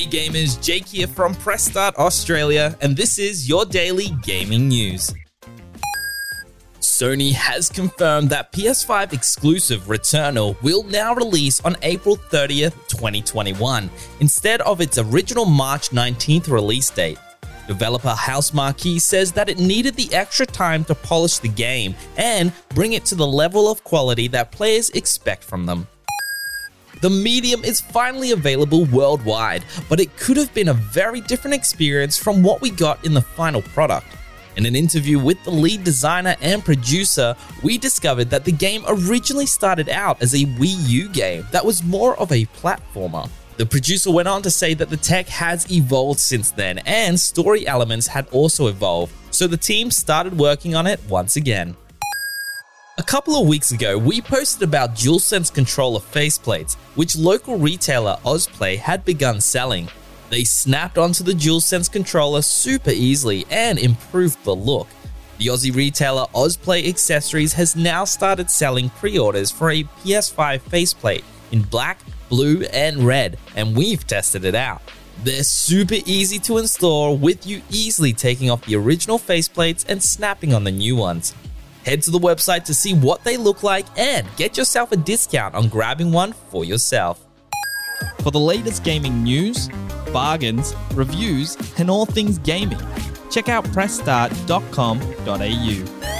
Hey gamers, Jake here from Press Start Australia, and this is your daily gaming news. Sony has confirmed that PS5 exclusive Returnal will now release on April 30th, 2021, instead of its original March 19th release date. Developer Housemarque says that it needed the extra time to polish the game and bring it to the level of quality that players expect from them. The Medium is finally available worldwide, but it could have been a very different experience from what we got in the final product. In an interview with the lead designer and producer, we discovered that the game originally started out as a Wii U game that was more of a platformer. The producer went on to say that the tech has evolved since then and story elements had also evolved, so the team started working on it once again. A couple of weeks ago, we posted about DualSense controller faceplates, which local retailer Ozplay had begun selling. They snapped onto the DualSense controller super easily and improved the look. The Aussie retailer Ozplay Accessories has now started selling pre orders for a PS5 faceplate in black, blue, and red, and we've tested it out. They're super easy to install, with you easily taking off the original faceplates and snapping on the new ones. Head to the website to see what they look like and get yourself a discount on grabbing one for yourself. For the latest gaming news, bargains, reviews, and all things gaming, check out pressstart.com.au.